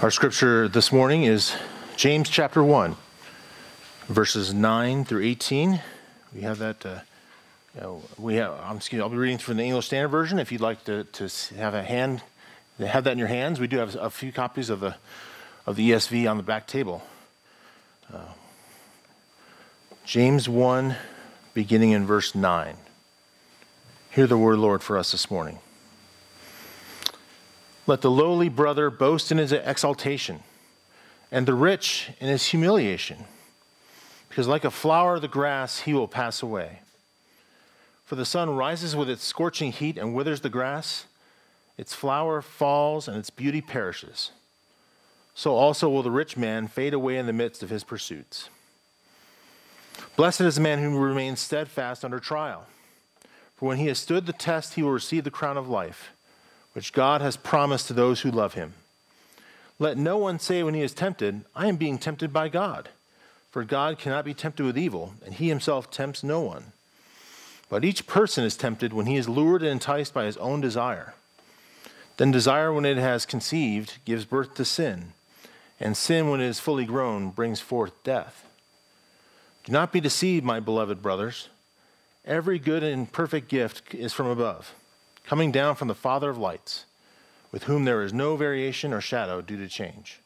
Our scripture this morning is James chapter 1, verses 9 through 18. We have that. Uh, uh, we have. I'm excuse, I'll be reading from the English Standard Version. If you'd like to, to have a hand, have that in your hands. We do have a few copies of the of the ESV on the back table. Uh, James 1, beginning in verse 9. Hear the word, Lord, for us this morning. Let the lowly brother boast in his exaltation, and the rich in his humiliation, because like a flower of the grass, he will pass away. For the sun rises with its scorching heat and withers the grass, its flower falls, and its beauty perishes. So also will the rich man fade away in the midst of his pursuits. Blessed is the man who remains steadfast under trial, for when he has stood the test, he will receive the crown of life which God has promised to those who love him. Let no one say when he is tempted, I am being tempted by God. For God cannot be tempted with evil, and he himself tempts no one. But each person is tempted when he is lured and enticed by his own desire. Then desire, when it has conceived, gives birth to sin, and sin, when it is fully grown, brings forth death. Do not be deceived, my beloved brothers. Every good and perfect gift is from above coming down from the Father of lights, with whom there is no variation or shadow due to change.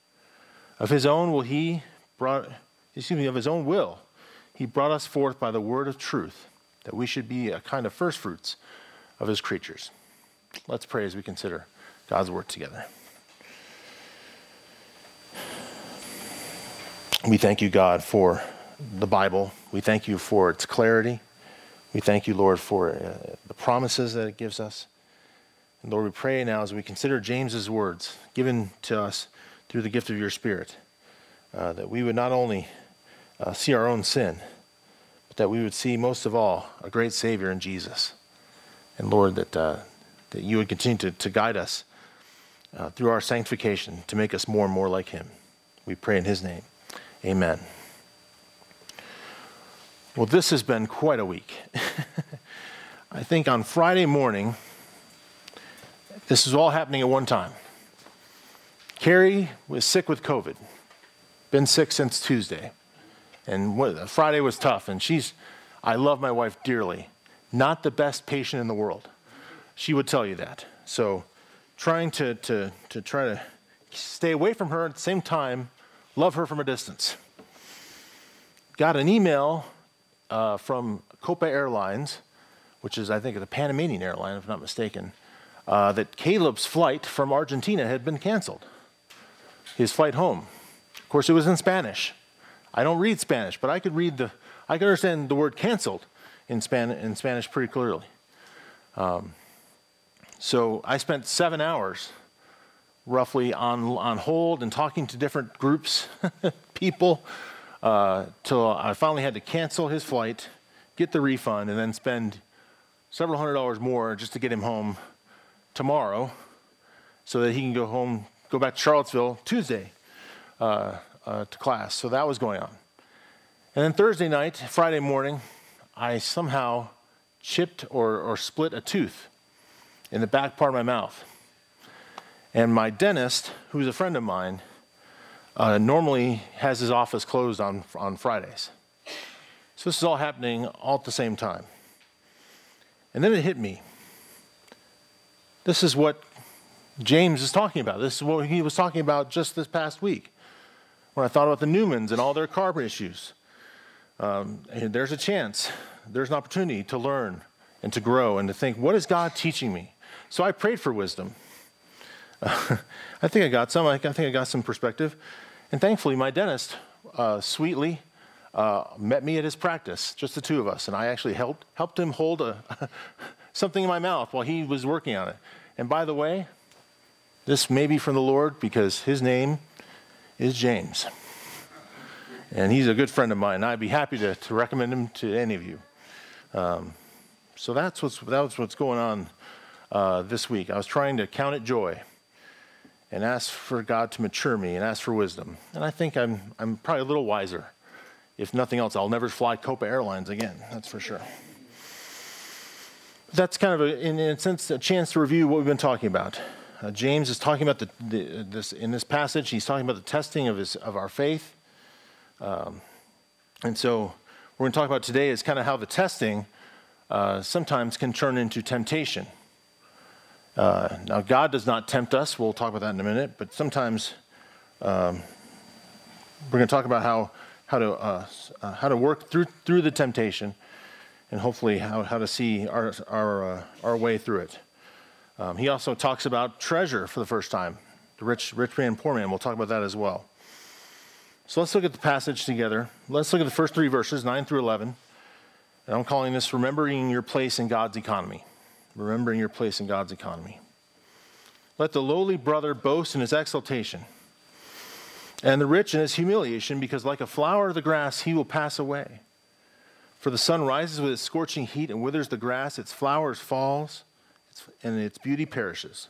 Of his own will he brought excuse me, of his own will, he brought us forth by the word of truth, that we should be a kind of first fruits of his creatures. Let's pray as we consider God's word together. We thank you, God, for the Bible. We thank you for its clarity. We thank you, Lord, for uh, the promises that it gives us. And Lord, we pray now as we consider James's words given to us through the gift of your Spirit, uh, that we would not only uh, see our own sin, but that we would see most of all a great Savior in Jesus. And Lord, that, uh, that you would continue to, to guide us uh, through our sanctification to make us more and more like Him. We pray in His name. Amen. Well, this has been quite a week. I think on Friday morning, this is all happening at one time. Carrie was sick with COVID, been sick since Tuesday. And Friday was tough. And she's, I love my wife dearly, not the best patient in the world. She would tell you that. So trying to, to, to try to stay away from her at the same time, love her from a distance. Got an email uh, from Copa Airlines, which is, I think, the Panamanian airline, if I'm not mistaken, uh, that Caleb's flight from Argentina had been canceled, his flight home. Of course, it was in Spanish. I don't read Spanish, but I could read the, I could understand the word canceled in, Span, in Spanish pretty clearly. Um, so I spent seven hours roughly on, on hold and talking to different groups, people, uh, till I finally had to cancel his flight, get the refund, and then spend several hundred dollars more just to get him home tomorrow so that he can go home, go back to Charlottesville Tuesday uh, uh, to class. So that was going on. And then Thursday night, Friday morning, I somehow chipped or, or split a tooth in the back part of my mouth. And my dentist, who's a friend of mine, uh, normally has his office closed on, on Fridays. So this is all happening all at the same time. And then it hit me. This is what James is talking about. This is what he was talking about just this past week when I thought about the Newmans and all their carbon issues. Um, there's a chance, there's an opportunity to learn and to grow and to think, what is God teaching me? So I prayed for wisdom. Uh, I think I got some. I think I got some perspective. And thankfully, my dentist uh, sweetly uh, met me at his practice, just the two of us. And I actually helped, helped him hold a, something in my mouth while he was working on it. And by the way, this may be from the Lord because his name is James. And he's a good friend of mine. I'd be happy to, to recommend him to any of you. Um, so that's what's, that's what's going on uh, this week. I was trying to count it joy and ask for God to mature me and ask for wisdom. And I think I'm, I'm probably a little wiser. If nothing else, I'll never fly Copa Airlines again, that's for sure that's kind of, a, in, a sense, a chance to review what we've been talking about. Uh, James is talking about the, the, this in this passage. He's talking about the testing of his of our faith, um, and so we're going to talk about today is kind of how the testing uh, sometimes can turn into temptation. Uh, now, God does not tempt us. We'll talk about that in a minute. But sometimes um, we're going to talk about how how to uh, uh, how to work through through the temptation, and hopefully how, how to see our our uh, our way through it. Um, he also talks about treasure for the first time, the rich rich man, poor man. We'll talk about that as well. So let's look at the passage together. Let's look at the first three verses, nine through eleven. And I'm calling this remembering your place in God's economy. Remembering your place in God's economy. Let the lowly brother boast in his exaltation and the rich in his humiliation, because like a flower of the grass, he will pass away. For the sun rises with its scorching heat and withers the grass, its flowers falls, and its beauty perishes.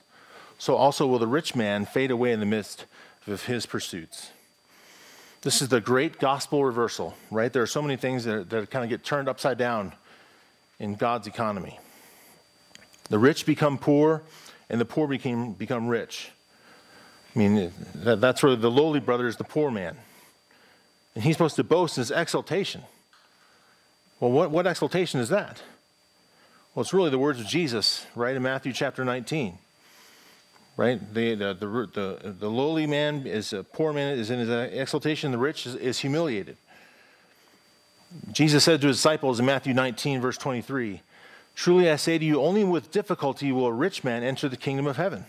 So also will the rich man fade away in the midst of his pursuits. This is the great gospel reversal, right? There are so many things that, that kind of get turned upside down in God's economy. The rich become poor, and the poor became, become rich. I mean, that, that's where the lowly brother is the poor man. And he's supposed to boast in his exaltation. Well, what, what exaltation is that? Well, it's really the words of Jesus, right, in Matthew chapter 19. Right? The, the, the, the, the lowly man is a poor man, is in his uh, exaltation, the rich is, is humiliated. Jesus said to his disciples in Matthew 19, verse 23 Truly I say to you, only with difficulty will a rich man enter the kingdom of heaven.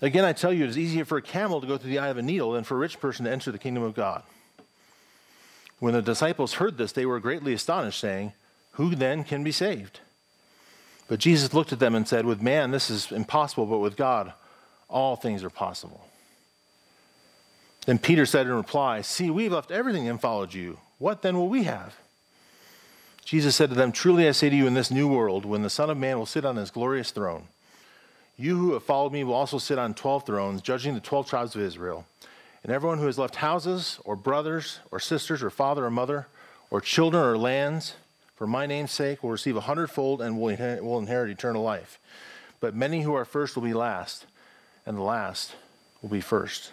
Again, I tell you, it is easier for a camel to go through the eye of a needle than for a rich person to enter the kingdom of God. When the disciples heard this, they were greatly astonished, saying, Who then can be saved? But Jesus looked at them and said, With man, this is impossible, but with God, all things are possible. Then Peter said in reply, See, we've left everything and followed you. What then will we have? Jesus said to them, Truly I say to you, in this new world, when the Son of Man will sit on his glorious throne, you who have followed me will also sit on 12 thrones, judging the 12 tribes of Israel. And everyone who has left houses, or brothers, or sisters, or father, or mother, or children, or lands, for my name's sake, will receive a hundredfold and will inherit, will inherit eternal life. But many who are first will be last, and the last will be first.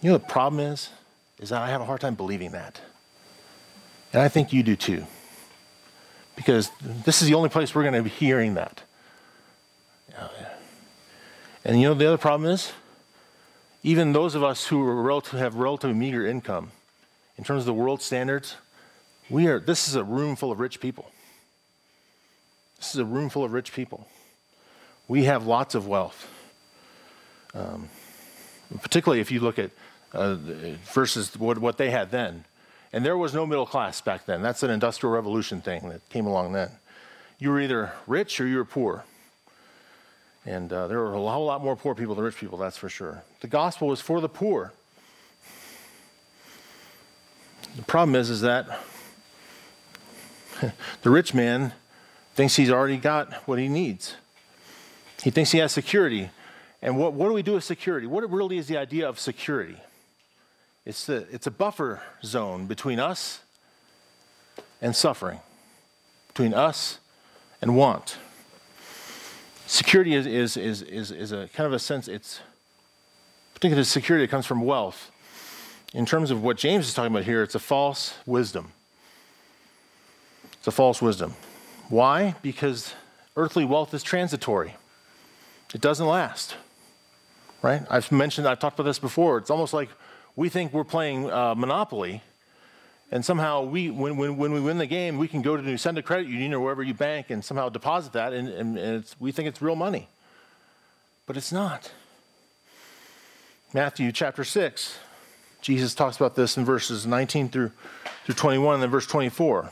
You know the problem is, is that I have a hard time believing that. And I think you do too. Because this is the only place we're going to be hearing that. And you know the other problem is? Even those of us who relative, have relatively meager income, in terms of the world standards, we are, this is a room full of rich people. This is a room full of rich people. We have lots of wealth. Um, particularly if you look at uh, versus what, what they had then. And there was no middle class back then. That's an industrial revolution thing that came along then. You were either rich or you were poor. And uh, there were a whole lot more poor people than rich people, that's for sure. The gospel was for the poor. The problem is, is that the rich man thinks he's already got what he needs. He thinks he has security. And what, what do we do with security? What really is the idea of security? It's, the, it's a buffer zone between us and suffering, between us and want. Security is, is, is, is, is a kind of a sense, it's particularly security that comes from wealth. In terms of what James is talking about here, it's a false wisdom. It's a false wisdom. Why? Because earthly wealth is transitory, it doesn't last. Right? I've mentioned, I've talked about this before. It's almost like we think we're playing uh, Monopoly and somehow we, when, when, when we win the game, we can go to Nusenda Credit Union or wherever you bank and somehow deposit that, and, and, and we think it's real money. But it's not. Matthew chapter 6, Jesus talks about this in verses 19 through, through 21 and then verse 24.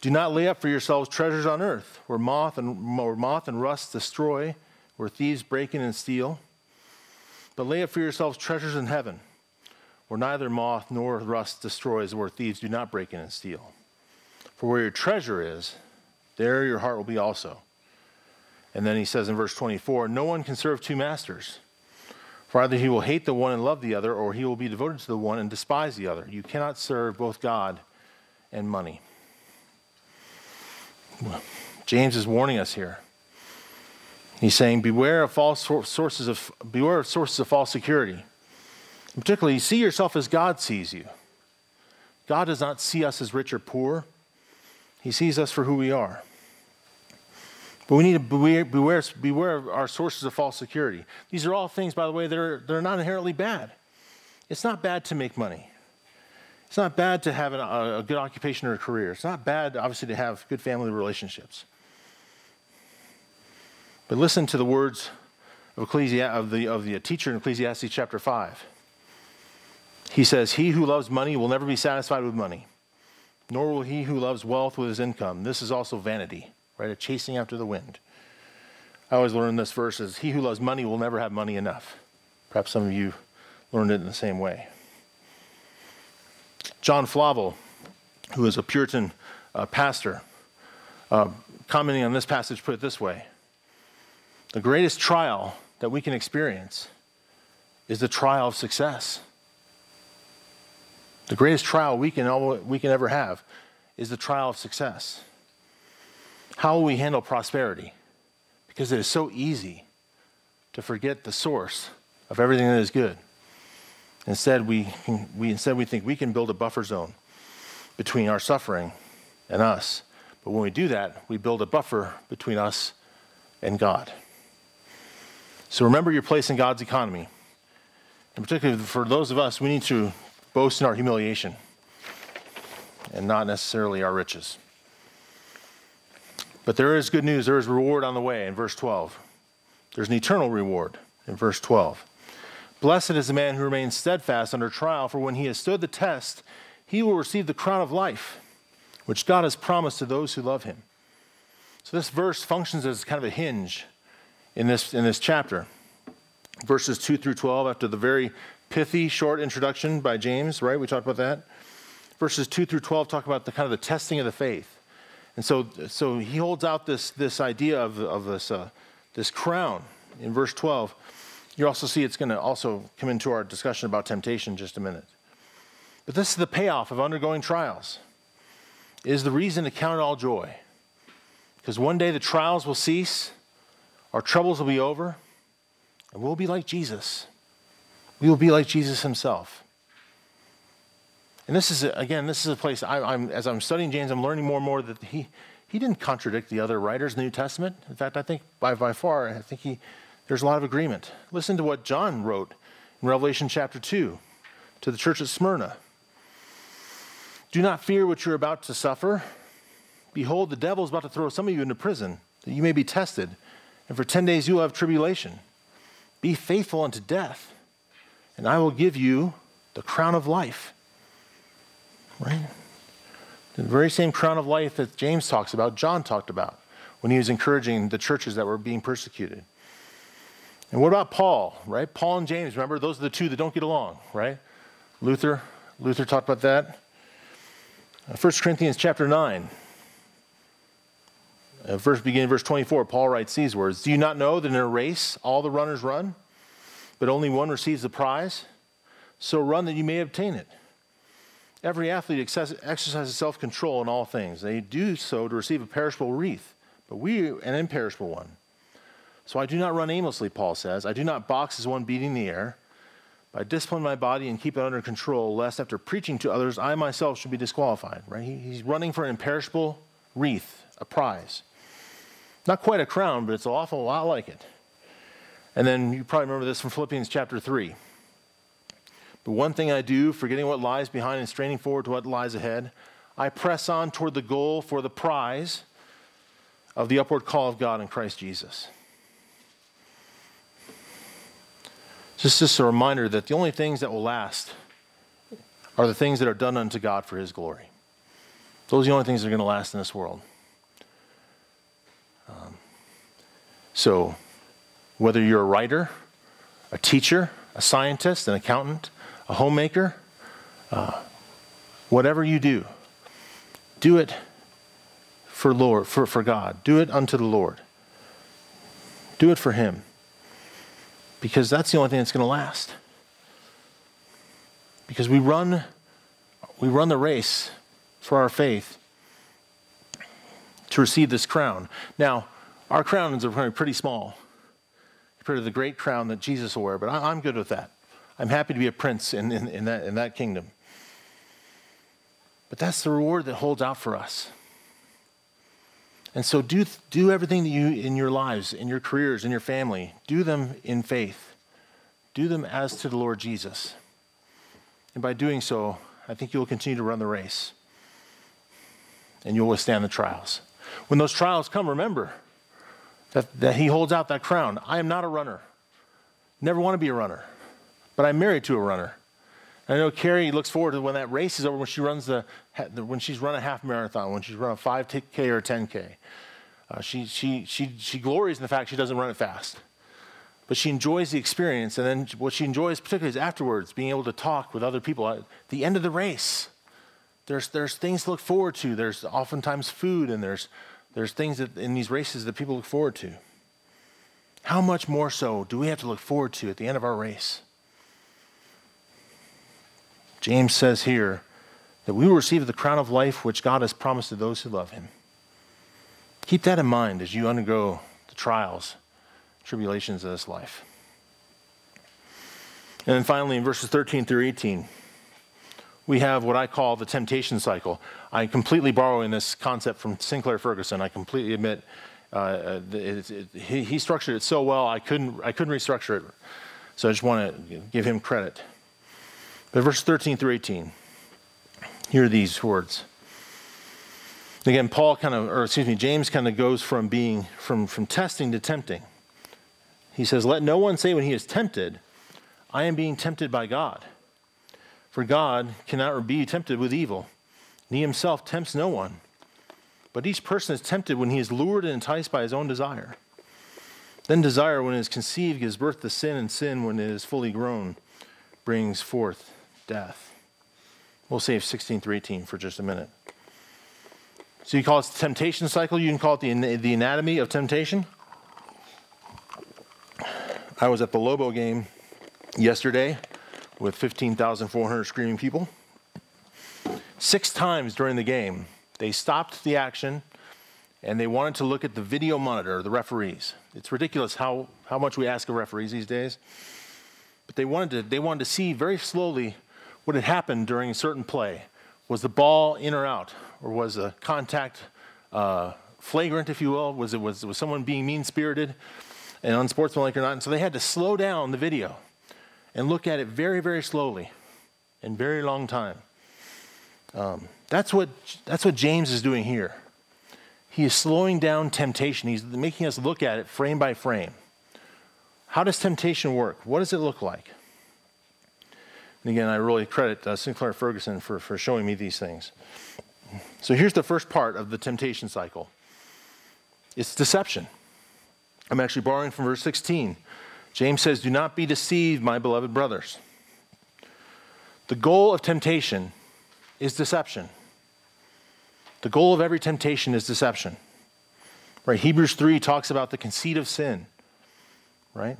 Do not lay up for yourselves treasures on earth, where moth and, where moth and rust destroy, where thieves break in and steal. But lay up for yourselves treasures in heaven where neither moth nor rust destroys, where thieves do not break in and steal. For where your treasure is, there your heart will be also. And then he says in verse 24 No one can serve two masters. For either he will hate the one and love the other, or he will be devoted to the one and despise the other. You cannot serve both God and money. James is warning us here. He's saying, beware of false sources of beware of sources of false security. Particularly, see yourself as God sees you. God does not see us as rich or poor. He sees us for who we are. But we need to beware, beware, beware of our sources of false security. These are all things, by the way, that are, that are not inherently bad. It's not bad to make money. It's not bad to have an, a, a good occupation or a career. It's not bad, obviously, to have good family relationships. But listen to the words of, Ecclesi- of, the, of the teacher in Ecclesiastes chapter 5. He says, He who loves money will never be satisfied with money, nor will he who loves wealth with his income. This is also vanity, right? A chasing after the wind. I always learn this verse as He who loves money will never have money enough. Perhaps some of you learned it in the same way. John Flavel, who is a Puritan uh, pastor, uh, commenting on this passage, put it this way The greatest trial that we can experience is the trial of success. The greatest trial we can, we can ever have is the trial of success. How will we handle prosperity? Because it is so easy to forget the source of everything that is good. Instead, we, we, instead, we think we can build a buffer zone between our suffering and us. But when we do that, we build a buffer between us and God. So remember your place in God's economy. And particularly for those of us, we need to boast in our humiliation and not necessarily our riches. But there is good news. There is reward on the way in verse 12. There's an eternal reward in verse 12. Blessed is the man who remains steadfast under trial, for when he has stood the test, he will receive the crown of life, which God has promised to those who love him. So this verse functions as kind of a hinge in this, in this chapter. Verses 2 through 12, after the very pithy, short introduction by James, right? We talked about that. Verses 2 through 12 talk about the kind of the testing of the faith. And so, so he holds out this, this idea of, of this, uh, this crown in verse 12. You also see it's going to also come into our discussion about temptation just a minute. But this is the payoff of undergoing trials. It is the reason to count all joy. Because one day the trials will cease, our troubles will be over, and we'll be like Jesus. We will be like Jesus himself. And this is, again, this is a place, I, am as I'm studying James, I'm learning more and more that he, he didn't contradict the other writers in the New Testament. In fact, I think by, by far, I think he, there's a lot of agreement. Listen to what John wrote in Revelation chapter 2 to the church at Smyrna. Do not fear what you're about to suffer. Behold, the devil is about to throw some of you into prison, that you may be tested, and for 10 days you will have tribulation. Be faithful unto death, and I will give you the crown of life. Right? The very same crown of life that James talks about, John talked about when he was encouraging the churches that were being persecuted. And what about Paul, right? Paul and James, remember, those are the two that don't get along, right? Luther, Luther talked about that. Uh, 1 Corinthians chapter 9. Uh, verse beginning verse 24, Paul writes these words Do you not know that in a race all the runners run, but only one receives the prize? So run that you may obtain it. Every athlete exercises self control in all things. They do so to receive a perishable wreath, but we an imperishable one. So I do not run aimlessly, Paul says. I do not box as one beating the air. But I discipline my body and keep it under control, lest after preaching to others, I myself should be disqualified. Right? he's running for an imperishable wreath, a prize. Not quite a crown, but it's an awful lot like it. And then you probably remember this from Philippians chapter 3. But one thing I do, forgetting what lies behind and straining forward to what lies ahead, I press on toward the goal for the prize of the upward call of God in Christ Jesus. Just, just a reminder that the only things that will last are the things that are done unto God for his glory. Those are the only things that are going to last in this world. Um, so, whether you're a writer, a teacher, a scientist, an accountant, a homemaker, uh, whatever you do, do it for Lord, for, for God. Do it unto the Lord. Do it for Him. Because that's the only thing that's going to last. Because we run, we run the race for our faith to receive this crown. Now, our crowns are pretty small compared to the great crown that Jesus will wear, but I, am good with that. I'm happy to be a prince in, in, in, that, in that kingdom. But that's the reward that holds out for us. And so do, do everything that you in your lives, in your careers, in your family, do them in faith. Do them as to the Lord Jesus. And by doing so, I think you'll continue to run the race. And you'll withstand the trials. When those trials come, remember that, that He holds out that crown. I am not a runner. Never want to be a runner. But I'm married to a runner. I know Carrie looks forward to when that race is over, when she runs the, when she's run a half marathon, when she's run a 5K or a 10K. Uh, she, she, she, she glories in the fact she doesn't run it fast. But she enjoys the experience. And then what she enjoys particularly is afterwards, being able to talk with other people at the end of the race. There's, there's things to look forward to. There's oftentimes food, and there's, there's things that, in these races that people look forward to. How much more so do we have to look forward to at the end of our race? James says here that we will receive the crown of life which God has promised to those who love him. Keep that in mind as you undergo the trials, tribulations of this life. And then finally, in verses 13 through 18, we have what I call the temptation cycle. I'm completely borrowing this concept from Sinclair Ferguson. I completely admit uh, it, it, he, he structured it so well, I couldn't, I couldn't restructure it. So I just want to give him credit. But verse 13 through 18, hear these words. Again, Paul kind of, or excuse me, James kind of goes from being, from, from testing to tempting. He says, Let no one say when he is tempted, I am being tempted by God. For God cannot be tempted with evil, and he himself tempts no one. But each person is tempted when he is lured and enticed by his own desire. Then desire, when it is conceived, gives birth to sin, and sin, when it is fully grown, brings forth death. We'll save 16 through 18 for just a minute. So you call it the temptation cycle. You can call it the, the anatomy of temptation. I was at the Lobo game yesterday with 15,400 screaming people. Six times during the game, they stopped the action and they wanted to look at the video monitor, the referees. It's ridiculous how, how much we ask of referees these days. But they wanted to, they wanted to see very slowly what had happened during a certain play. Was the ball in or out? Or was the contact uh, flagrant, if you will? Was it was, was someone being mean spirited and unsportsmanlike or not? And so they had to slow down the video and look at it very, very slowly and very long time. Um, that's, what, that's what James is doing here. He is slowing down temptation, he's making us look at it frame by frame. How does temptation work? What does it look like? And again, I really credit uh, Sinclair Ferguson for, for showing me these things. So here's the first part of the temptation cycle it's deception. I'm actually borrowing from verse 16. James says, Do not be deceived, my beloved brothers. The goal of temptation is deception. The goal of every temptation is deception. Right? Hebrews 3 talks about the conceit of sin. Right?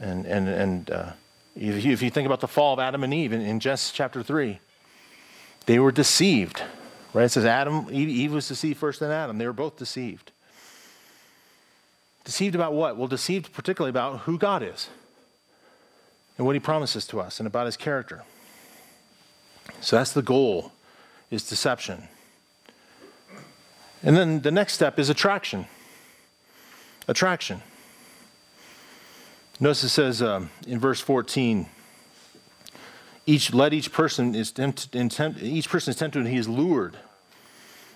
And, and, and uh, if you, if you think about the fall of Adam and Eve in, in Genesis chapter 3, they were deceived. Right? It says Adam, Eve, Eve was deceived first then Adam. They were both deceived. Deceived about what? Well, deceived particularly about who God is and what he promises to us and about his character. So that's the goal is deception. And then the next step is attraction. Attraction. Notice it says um, in verse 14, each let each person is tempted, each person is tempted when he is lured,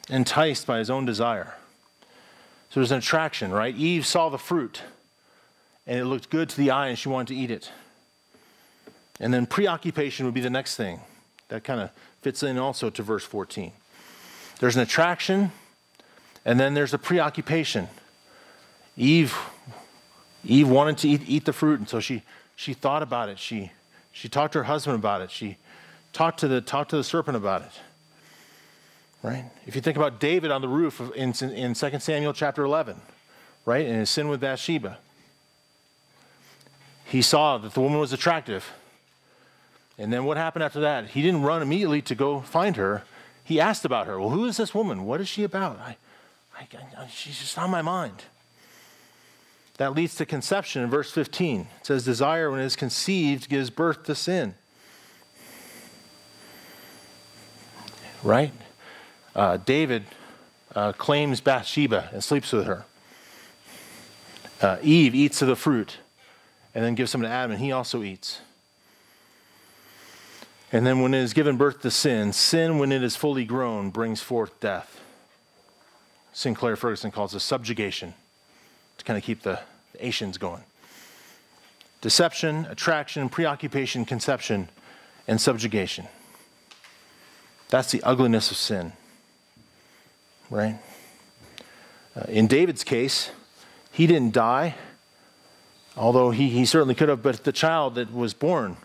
enticed by his own desire. So there's an attraction, right? Eve saw the fruit, and it looked good to the eye, and she wanted to eat it. And then preoccupation would be the next thing. That kind of fits in also to verse 14. There's an attraction, and then there's a preoccupation. Eve Eve wanted to eat, eat the fruit, and so she, she thought about it. She, she talked to her husband about it. She talked to the, talked to the serpent about it. Right? If you think about David on the roof in, in 2 Samuel chapter 11, right, and his sin with Bathsheba, he saw that the woman was attractive. And then what happened after that? He didn't run immediately to go find her. He asked about her. Well, who is this woman? What is she about? I, I, I she's just on my mind. That leads to conception in verse 15. It says, Desire, when it is conceived, gives birth to sin. Right? Uh, David uh, claims Bathsheba and sleeps with her. Uh, Eve eats of the fruit and then gives some to Adam, and he also eats. And then when it is given birth to sin, sin, when it is fully grown, brings forth death. Sinclair Ferguson calls it subjugation to kind of keep the, the Asians going. Deception, attraction, preoccupation, conception, and subjugation. That's the ugliness of sin, right? Uh, in David's case, he didn't die, although he, he certainly could have, but the child that was born,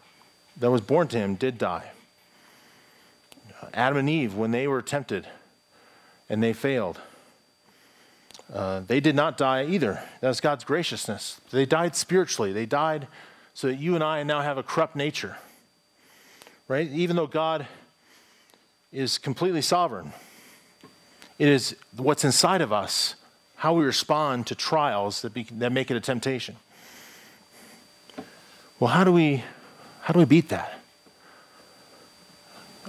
that was born to him, did die. Adam and Eve, when they were tempted and they failed, uh, they did not die either. That's God's graciousness. They died spiritually. They died so that you and I now have a corrupt nature. Right? Even though God is completely sovereign, it is what's inside of us, how we respond to trials that, be, that make it a temptation. Well, how do we how do we beat that?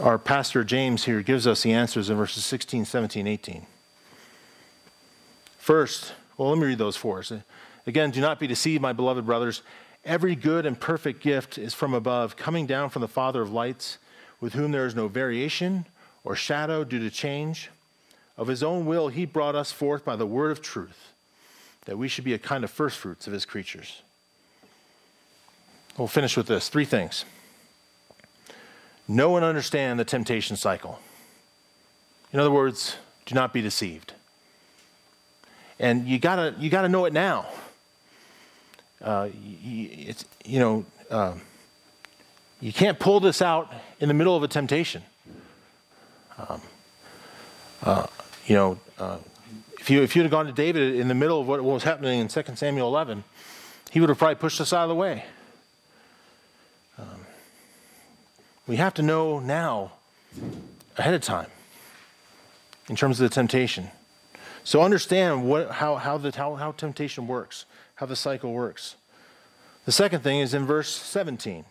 Our pastor James here gives us the answers in verses 16, 17, 18. First, well, let me read those for us. Again, do not be deceived, my beloved brothers. Every good and perfect gift is from above, coming down from the Father of lights, with whom there is no variation or shadow due to change. Of his own will, he brought us forth by the word of truth, that we should be a kind of firstfruits of his creatures. We'll finish with this three things. Know and understand the temptation cycle. In other words, do not be deceived and you gotta you gotta know it now. Uh, it's you know uh, you can't pull this out in the middle of a temptation. Um, uh, you know, uh, if you if you'd have gone to David in the middle of what was happening in 2 Samuel 11, he would have probably pushed us out of the way. Um, we have to know now, ahead of time, in terms of the temptation. So understand what, how, how, the, how, how temptation works, how the cycle works. The second thing is in verse 17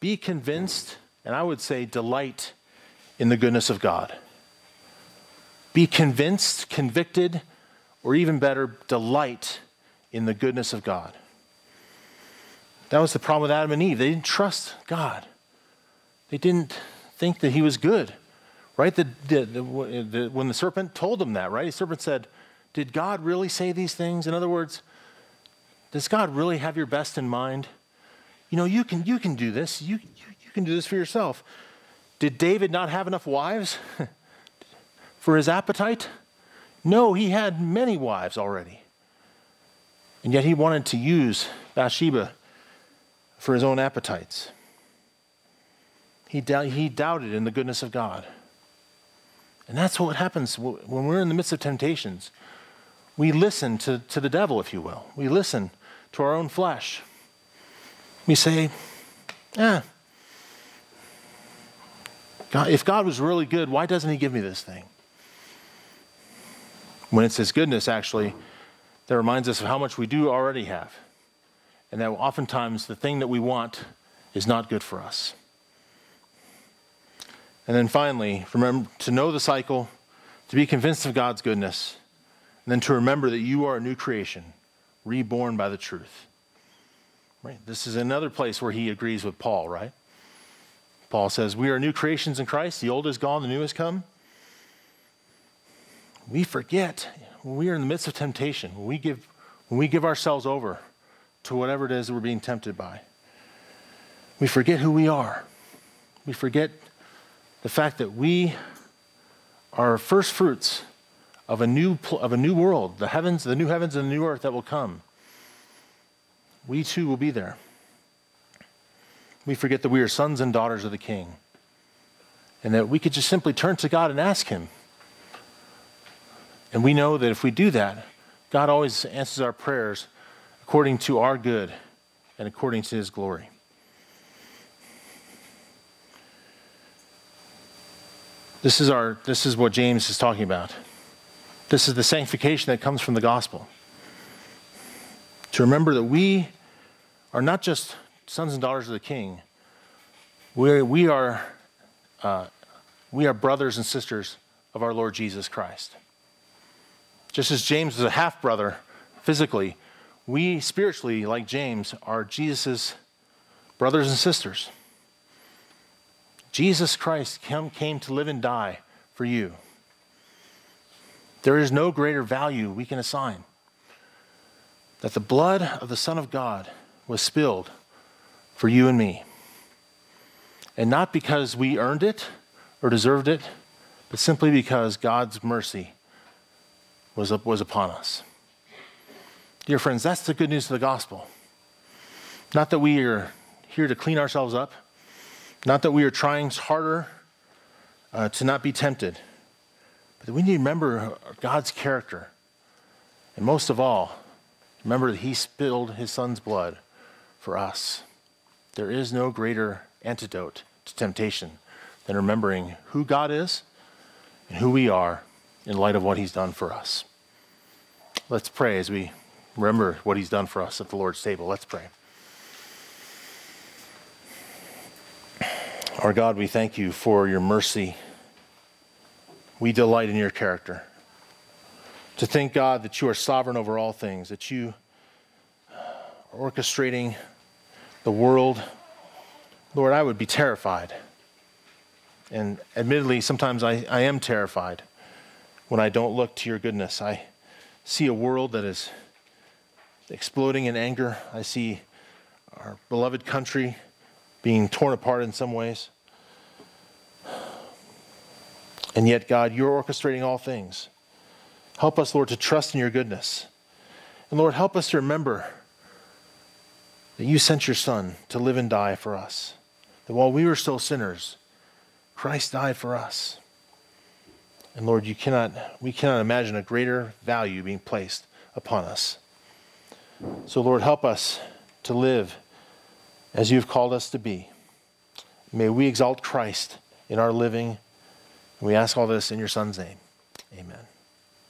be convinced, and I would say delight in the goodness of God. Be convinced, convicted, or even better, delight in the goodness of God. That was the problem with Adam and Eve. They didn't trust God, they didn't think that He was good. Right? The, the, the, when the serpent told them that, right? The serpent said, Did God really say these things? In other words, does God really have your best in mind? You know, you can, you can do this. You, you, you can do this for yourself. Did David not have enough wives for his appetite? No, he had many wives already. And yet he wanted to use Bathsheba for his own appetites. He, he doubted in the goodness of God. And that's what happens when we're in the midst of temptations. We listen to, to the devil, if you will. We listen to our own flesh. We say, eh, God, if God was really good, why doesn't he give me this thing? When it's his goodness, actually, that reminds us of how much we do already have. And that oftentimes the thing that we want is not good for us. And then finally, remember to know the cycle, to be convinced of God's goodness, and then to remember that you are a new creation, reborn by the truth. Right? This is another place where he agrees with Paul, right? Paul says, We are new creations in Christ. The old is gone, the new has come. We forget when we are in the midst of temptation, when we give, when we give ourselves over to whatever it is that we're being tempted by, we forget who we are. We forget the fact that we are first fruits of a new, of a new world, the heavens, the new heavens and the new earth that will come. We too will be there. We forget that we are sons and daughters of the King, and that we could just simply turn to God and ask Him. And we know that if we do that, God always answers our prayers according to our good and according to His glory. This is, our, this is what James is talking about. This is the sanctification that comes from the gospel. to remember that we are not just sons and daughters of the King, we're, we, are, uh, we are brothers and sisters of our Lord Jesus Christ. Just as James was a half brother physically, we spiritually, like James, are Jesus' brothers and sisters. Jesus Christ came to live and die for you. There is no greater value we can assign that the blood of the Son of God was spilled for you and me. And not because we earned it or deserved it, but simply because God's mercy was, was upon us. Dear friends, that's the good news of the gospel. Not that we are here to clean ourselves up, not that we are trying harder uh, to not be tempted, but that we need to remember God's character. And most of all, remember that He spilled His Son's blood for us. There is no greater antidote to temptation than remembering who God is and who we are in light of what He's done for us. Let's pray as we remember what He's done for us at the Lord's table. Let's pray. Our God, we thank you for your mercy. We delight in your character. To thank God that you are sovereign over all things, that you are orchestrating the world. Lord, I would be terrified. And admittedly, sometimes I, I am terrified when I don't look to your goodness. I see a world that is exploding in anger. I see our beloved country being torn apart in some ways. And yet, God, you're orchestrating all things. Help us, Lord, to trust in your goodness. And Lord, help us to remember that you sent your Son to live and die for us. That while we were still sinners, Christ died for us. And Lord, you cannot, we cannot imagine a greater value being placed upon us. So, Lord, help us to live as you've called us to be. May we exalt Christ in our living. We ask all this in your Son's name. Amen.